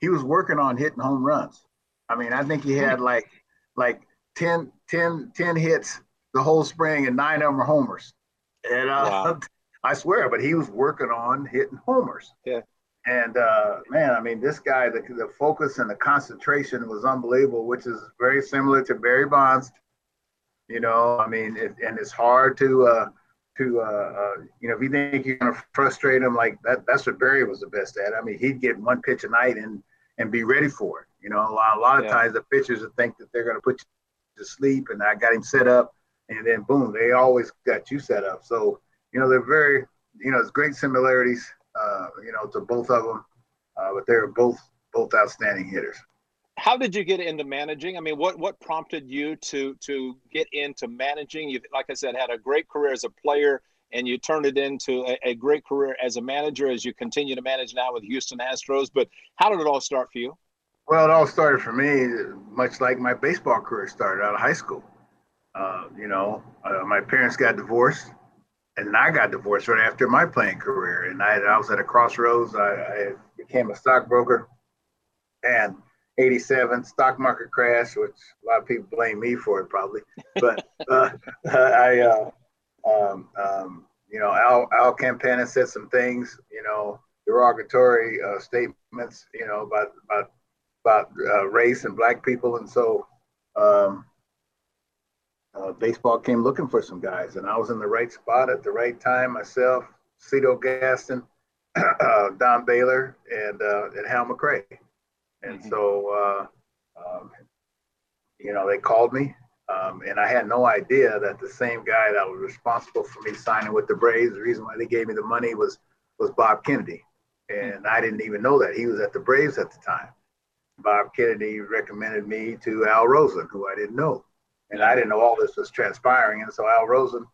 Speaker 18: He was working on hitting home runs. I mean, I think he had like like 10, 10, 10 hits the whole spring and nine of them were homers. And uh, wow. I swear, but he was working on hitting homers.
Speaker 19: Yeah.
Speaker 18: And uh, man, I mean, this guy, the, the focus and the concentration was unbelievable, which is very similar to Barry Bonds. You know, I mean, it, and it's hard to uh, to uh, uh, you know if you think you're going to frustrate him like that. That's what Barry was the best at. I mean, he'd get one pitch a night and and be ready for it. You know, a lot, a lot of yeah. times the pitchers would think that they're going to put you to sleep, and I got him set up, and then boom, they always got you set up. So you know, they're very you know, it's great similarities. Uh, you know, to both of them, uh, but they're both both outstanding hitters
Speaker 14: how did you get into managing? I mean, what what prompted you to to get into managing? You, like I said, had a great career as a player, and you turned it into a, a great career as a manager as you continue to manage now with Houston Astros. But how did it all start for you?
Speaker 18: Well, it all started for me, much like my baseball career started out of high school. Uh, you know, uh, my parents got divorced, and I got divorced right after my playing career. And I, I was at a crossroads. I, I became a stockbroker, and 87 stock market crash, which a lot of people blame me for it probably. But uh, I, uh, um, um, you know, Al, Al Campanis said some things, you know, derogatory uh, statements, you know, about about about uh, race and black people, and so um, uh, baseball came looking for some guys, and I was in the right spot at the right time myself. Cito Gaston, uh, Don Baylor, and uh, and Hal McRae, and mm-hmm. so uh, um, you know they called me, um, and I had no idea that the same guy that was responsible for me signing with the Braves, the reason why they gave me the money was was Bob Kennedy, and mm-hmm. I didn't even know that he was at the Braves at the time. Bob Kennedy recommended me to Al Rosen, who I didn't know. And I didn't know all this was transpiring. And so Al Rosen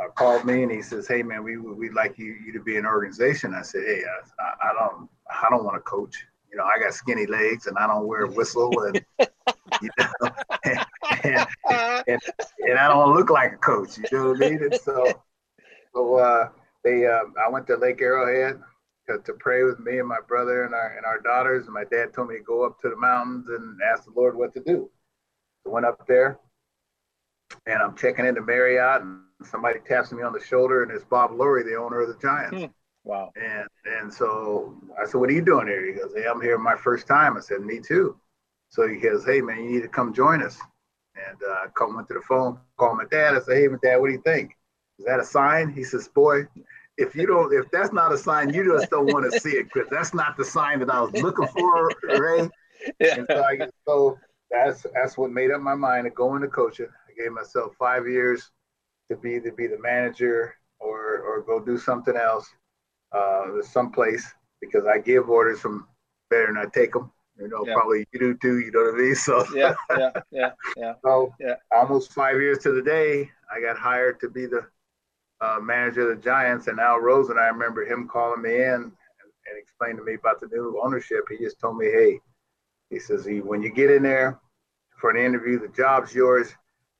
Speaker 18: uh, called me and he says, "Hey man, we we'd like you you to be an organization." I said, "Hey, I, I don't I don't want to coach. You know, I got skinny legs and I don't wear a whistle and you know, and, and, and, and, I don't look like a coach. You know what I mean?" And so so uh, they uh, I went to Lake Arrowhead to, to pray with me and my brother and our and our daughters. And my dad told me to go up to the mountains and ask the Lord what to do. So I went up there, and I'm checking into Marriott, and somebody taps me on the shoulder, and it's Bob Lurie, the owner of the Giants.
Speaker 14: Wow.
Speaker 18: And and so I said, "What are you doing here?" He goes, "Hey, I'm here my first time." I said, "Me too." So he goes, "Hey man, you need to come join us." And uh, I called, went to the phone, called my dad. I said, "Hey, my dad, what do you think? Is that a sign?" He says, "Boy, if you don't, if that's not a sign, you just don't want to see it because that's not the sign that I was looking for, Ray. Yeah. And so, I, so that's that's what made up my mind to go into coaching. I gave myself five years to be to be the manager or or go do something else, uh, someplace because I give orders from better than I take them. You know, yeah. probably you do too. You know what I mean? So
Speaker 14: yeah, yeah, yeah, yeah.
Speaker 18: so
Speaker 14: yeah.
Speaker 18: almost five years to the day, I got hired to be the uh, manager of the Giants, and Al Rosen. I remember him calling me in and, and explaining to me about the new ownership. He just told me, "Hey," he says, he, "when you get in there for an interview, the job's yours.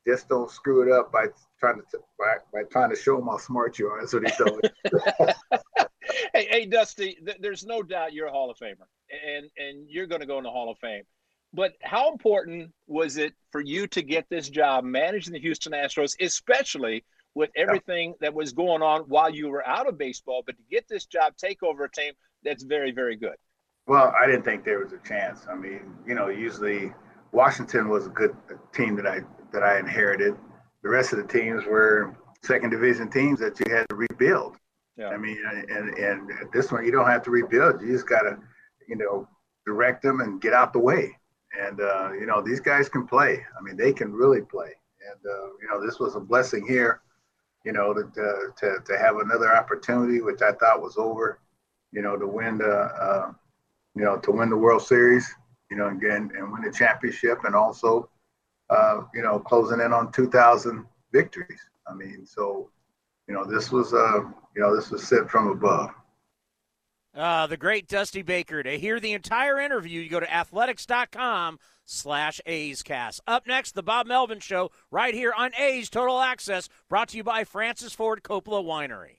Speaker 18: Just don't screw it up by trying to by, by trying to show them how smart you are." That's what he told me.
Speaker 14: hey, hey, Dusty, th- there's no doubt you're a Hall of Famer, and and you're going to go in the Hall of Fame. But how important was it for you to get this job managing the Houston Astros, especially with everything that was going on while you were out of baseball. But to get this job, take over a team, that's very, very good.
Speaker 18: Well, I didn't think there was a chance. I mean, you know, usually Washington was a good team that I that I inherited. The rest of the teams were second division teams that you had to rebuild. Yeah. I mean, and and this one you don't have to rebuild. You just gotta, you know, direct them and get out the way. And uh, you know, these guys can play. I mean, they can really play. And uh, you know, this was a blessing here you know, to, to, to have another opportunity, which I thought was over, you know, to win the, uh, you know, to win the World Series, you know, again, and win the championship and also, uh, you know, closing in on 2,000 victories. I mean, so, you know, this was, uh, you know, this was sent from above.
Speaker 5: Uh, the great Dusty Baker. To hear the entire interview, you go to athletics.com slash A's Cast. Up next, the Bob Melvin Show, right here on A's Total Access, brought to you by Francis Ford Coppola Winery.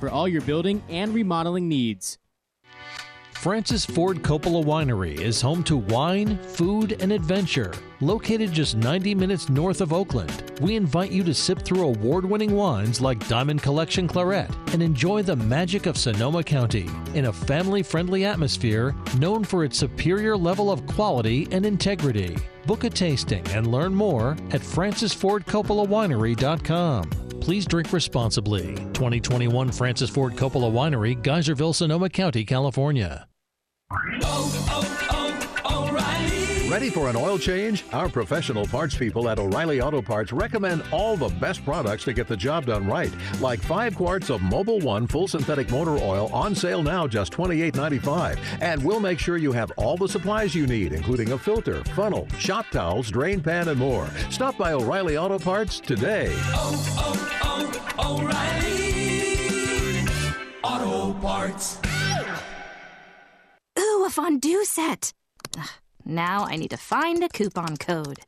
Speaker 7: for all your building and remodeling needs.
Speaker 8: Francis Ford Coppola Winery is home to wine, food, and adventure. Located just 90 minutes north of Oakland, we invite you to sip through award winning wines like Diamond Collection Claret and enjoy the magic of Sonoma County in a family friendly atmosphere known for its superior level of quality and integrity. Book a tasting and learn more at francisfordcoppolawinery.com. Please drink responsibly. 2021 Francis Ford Coppola Winery, Geyserville, Sonoma County, California. Oh, oh, oh.
Speaker 26: Ready for an oil change? Our professional parts people at O'Reilly Auto Parts recommend all the best products to get the job done right. Like 5 quarts of Mobil 1 full synthetic motor oil on sale now just $28.95. And we'll make sure you have all the supplies you need, including a filter, funnel, shop towels, drain pan, and more. Stop by O'Reilly Auto Parts today.
Speaker 27: Oh, oh, oh, oh O'Reilly Auto Parts.
Speaker 28: Ooh, a fondue set. Ugh, now I need to find a coupon code.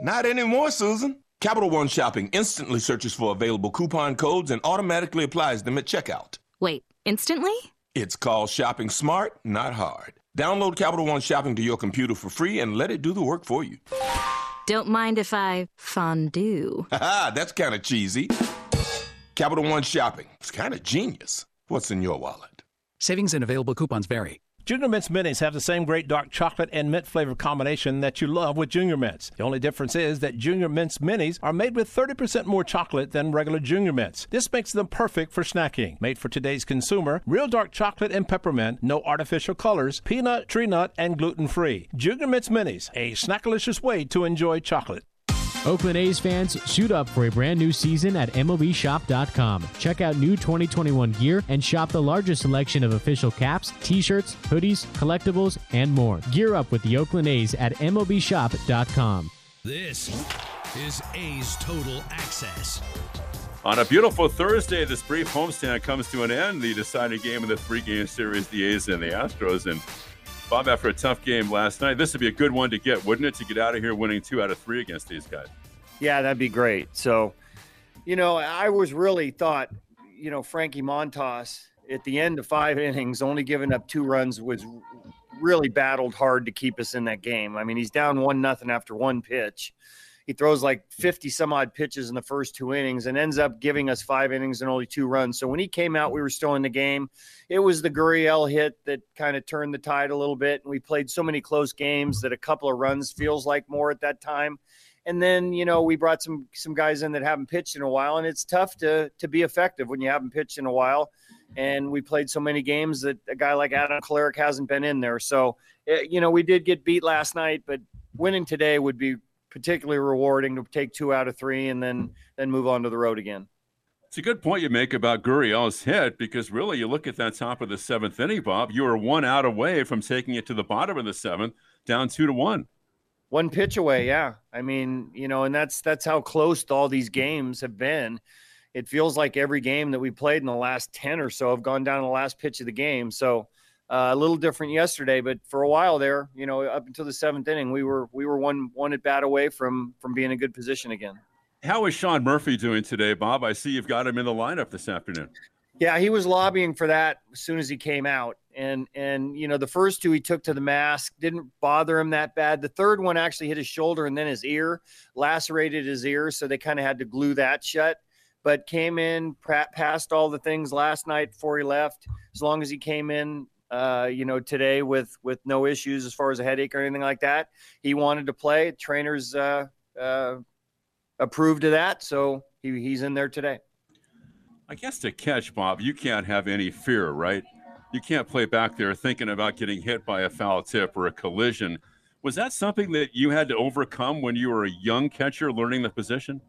Speaker 29: Not anymore, Susan. Capital One Shopping instantly searches for available coupon codes and automatically applies them at checkout.
Speaker 28: Wait, instantly?
Speaker 29: It's called shopping smart, not hard. Download Capital One Shopping to your computer for free and let it do the work for you.
Speaker 28: Don't mind if I fondue.
Speaker 29: Haha, that's kind of cheesy. Capital One Shopping. It's kind of genius. What's in your wallet?
Speaker 19: Savings and available coupons vary.
Speaker 14: Junior Mints Minis have the same great dark chocolate and mint flavor combination that you love with Junior Mints. The only difference is that Junior Mints Minis are made with 30% more chocolate than regular Junior Mints. This makes them perfect for snacking. Made for today's consumer, real dark chocolate and peppermint, no artificial colors, peanut, tree nut, and gluten free. Junior Mints Minis, a snackalicious way to enjoy chocolate.
Speaker 7: Oakland A's fans, suit up for a brand new season at MLBShop.com. Check out new 2021 gear and shop the largest selection of official caps, t shirts, hoodies, collectibles, and more. Gear up with the Oakland A's at MLBShop.com.
Speaker 13: This is A's Total Access.
Speaker 6: On a beautiful Thursday, this brief homestand comes to an end. The deciding game of the three game series, the A's and the Astros. And Bob, after a tough game last night, this would be a good one to get, wouldn't it? To get out of here winning two out of three against these guys.
Speaker 25: Yeah, that'd be great. So, you know, I was really thought, you know, Frankie Montas at the end of five innings, only giving up two runs, was really battled hard to keep us in that game. I mean, he's down one nothing after one pitch. He throws like 50 some odd pitches in the first two innings and ends up giving us five innings and only two runs. So when he came out, we were still in the game. It was the Gurriel hit that kind of turned the tide a little bit. And we played so many close games that a couple of runs feels like more at that time. And then, you know, we brought some some guys in that haven't pitched in a while, and it's tough to to be effective when you haven't pitched in a while. And we played so many games that a guy like Adam Kolarek hasn't been in there. So, eh, you know, we did get beat last night, but winning today would be particularly rewarding to take two out of three and then then move on to the road again.
Speaker 6: It's a good point you make about Gurriel's hit because really, you look at that top of the seventh inning, Bob. You were one out away from taking it to the bottom of the seventh, down two to one.
Speaker 25: One pitch away, yeah. I mean, you know, and that's that's how close all these games have been. It feels like every game that we played in the last ten or so have gone down to the last pitch of the game. So uh, a little different yesterday, but for a while there, you know, up until the seventh inning, we were we were one one at bat away from from being in a good position again.
Speaker 6: How is Sean Murphy doing today, Bob? I see you've got him in the lineup this afternoon.
Speaker 25: Yeah, he was lobbying for that as soon as he came out. And and you know, the first two he took to the mask didn't bother him that bad. The third one actually hit his shoulder and then his ear, lacerated his ear, so they kind of had to glue that shut. But came in, passed all the things last night before he left. As long as he came in, uh, you know, today with with no issues as far as a headache or anything like that, he wanted to play. Trainers uh, uh, approved of that, so he, he's in there today.
Speaker 6: I guess to catch Bob, you can't have any fear, right? You can't play back there thinking about getting hit by a foul tip or a collision. Was that something that you had to overcome when you were a young catcher learning the position?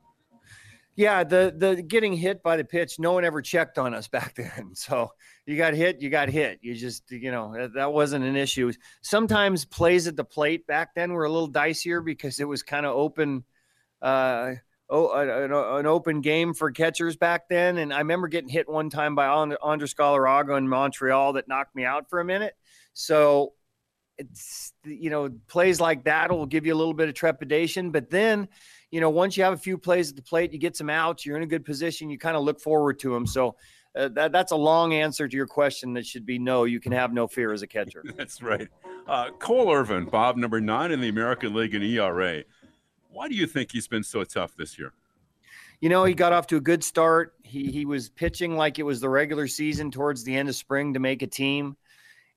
Speaker 25: Yeah, the the getting hit by the pitch, no one ever checked on us back then. So you got hit, you got hit. You just you know that, wasn't an issue. Sometimes plays at the plate back then were a little dicier because it was kind of open. Uh, oh, an, an, open game for catchers back then. And I remember getting hit one time by Andres Galarraga in Montreal that knocked me out for a minute. So it's, you know, plays like that will give you a little bit of trepidation. But then, you know, once you have a few plays at the plate, you get some outs, you're in a good position, you kind of look forward to them. So uh, that, that's a long answer to your question that should be no, you can have no fear as a catcher.
Speaker 6: that's right. Uh, Cole Irvin, Bob, number nine in the American League in ERA. Why do you think he's been so tough this year?
Speaker 25: You know, he got off to a good start. He he was pitching like it was the regular season towards the end of spring to make a team,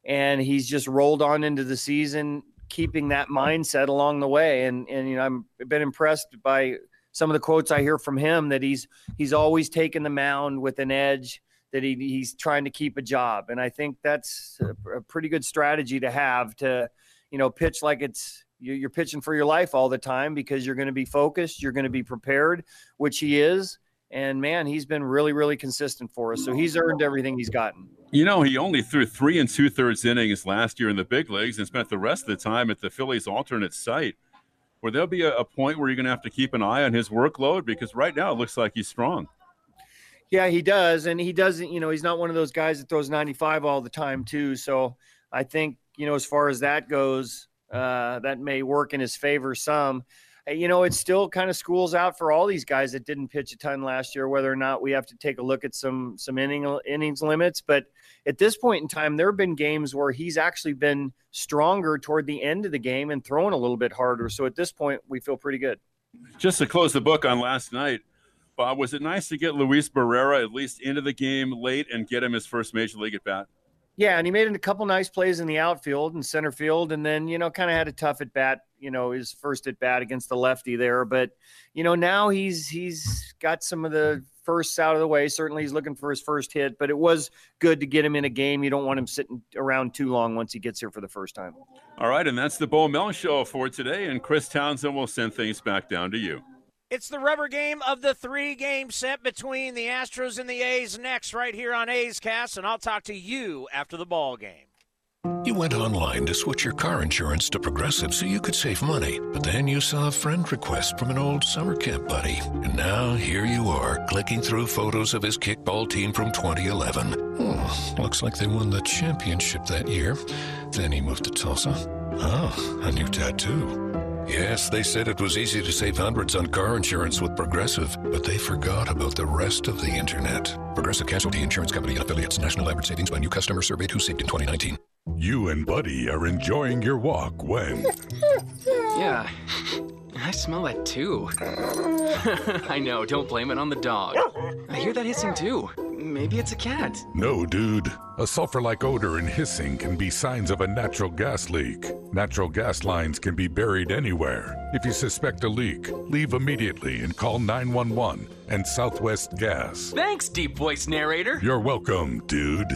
Speaker 25: and he's just rolled on into the season, keeping that mindset along the way. And and you know, I'm been impressed by some of the quotes I hear from him that he's he's always taken the mound with an edge that he, he's trying to keep a job. And I think that's a, a pretty good strategy to have to, you know, pitch like it's you're pitching for your life all the time because you're going to be focused, you're going to be prepared, which he is. And man, he's been really, really consistent for us. So he's earned everything he's gotten.
Speaker 6: You know, he only threw three and two thirds innings last year in the big leagues and spent the rest of the time at the Phillies' alternate site. Where there'll be a, a point where you're going to have to keep an eye on his workload because right now it looks like he's strong.
Speaker 25: Yeah, he does. And he doesn't, you know, he's not one of those guys that throws 95 all the time, too. So I think, you know, as far as that goes, uh, that may work in his favor some. You know, it still kind of schools out for all these guys that didn't pitch a ton last year, whether or not we have to take a look at some some inning, innings limits. But at this point in time, there have been games where he's actually been stronger toward the end of the game and throwing a little bit harder. So at this point, we feel pretty good.
Speaker 6: Just to close the book on last night, Bob, was it nice to get Luis Barrera at least into the game late and get him his first major league at bat?
Speaker 25: Yeah, and he made a couple nice plays in the outfield and center field, and then you know kind of had a tough at bat. You know, his first at bat against the lefty there, but you know now he's he's got some of the firsts out of the way. Certainly, he's looking for his first hit, but it was good to get him in a game. You don't want him sitting around too long once he gets here for the first time.
Speaker 6: All right, and that's the Bo Mel show for today. And Chris Townsend will send things back down to you.
Speaker 5: It's the rubber game of the three game set between the Astros and the A's next, right here on A's Cast, and I'll talk to you after the ball game.
Speaker 13: You went online to switch your car insurance to Progressive so you could save money, but then you saw a friend request from an old summer camp buddy. And now here you are, clicking through photos of his kickball team from 2011. Hmm, looks like they won the championship that year. Then he moved to Tulsa. Oh, a new tattoo. Yes, they said it was easy to save hundreds on car insurance with Progressive, but they forgot about the rest of the internet. Progressive Casualty Insurance Company and affiliates. National average savings by new customer surveyed who saved in 2019.
Speaker 16: You and Buddy are enjoying your walk when.
Speaker 30: yeah, I smell that too. I know, don't blame it on the dog. I hear that hissing too. Maybe it's a cat.
Speaker 16: No, dude. A sulfur like odor and hissing can be signs of a natural gas leak. Natural gas lines can be buried anywhere. If you suspect a leak, leave immediately and call 911 and Southwest Gas.
Speaker 30: Thanks, deep voice narrator.
Speaker 16: You're welcome, dude.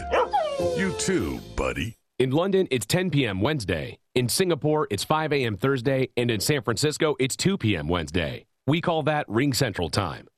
Speaker 16: You too, buddy.
Speaker 31: In London, it's 10 p.m. Wednesday. In Singapore, it's 5 a.m. Thursday. And in San Francisco, it's 2 p.m. Wednesday. We call that Ring Central Time.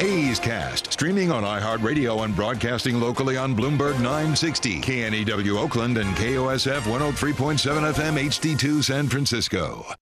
Speaker 32: A's Cast, streaming on iHeartRadio and broadcasting locally on Bloomberg 960, KNEW Oakland, and KOSF 103.7 FM HD2 San Francisco.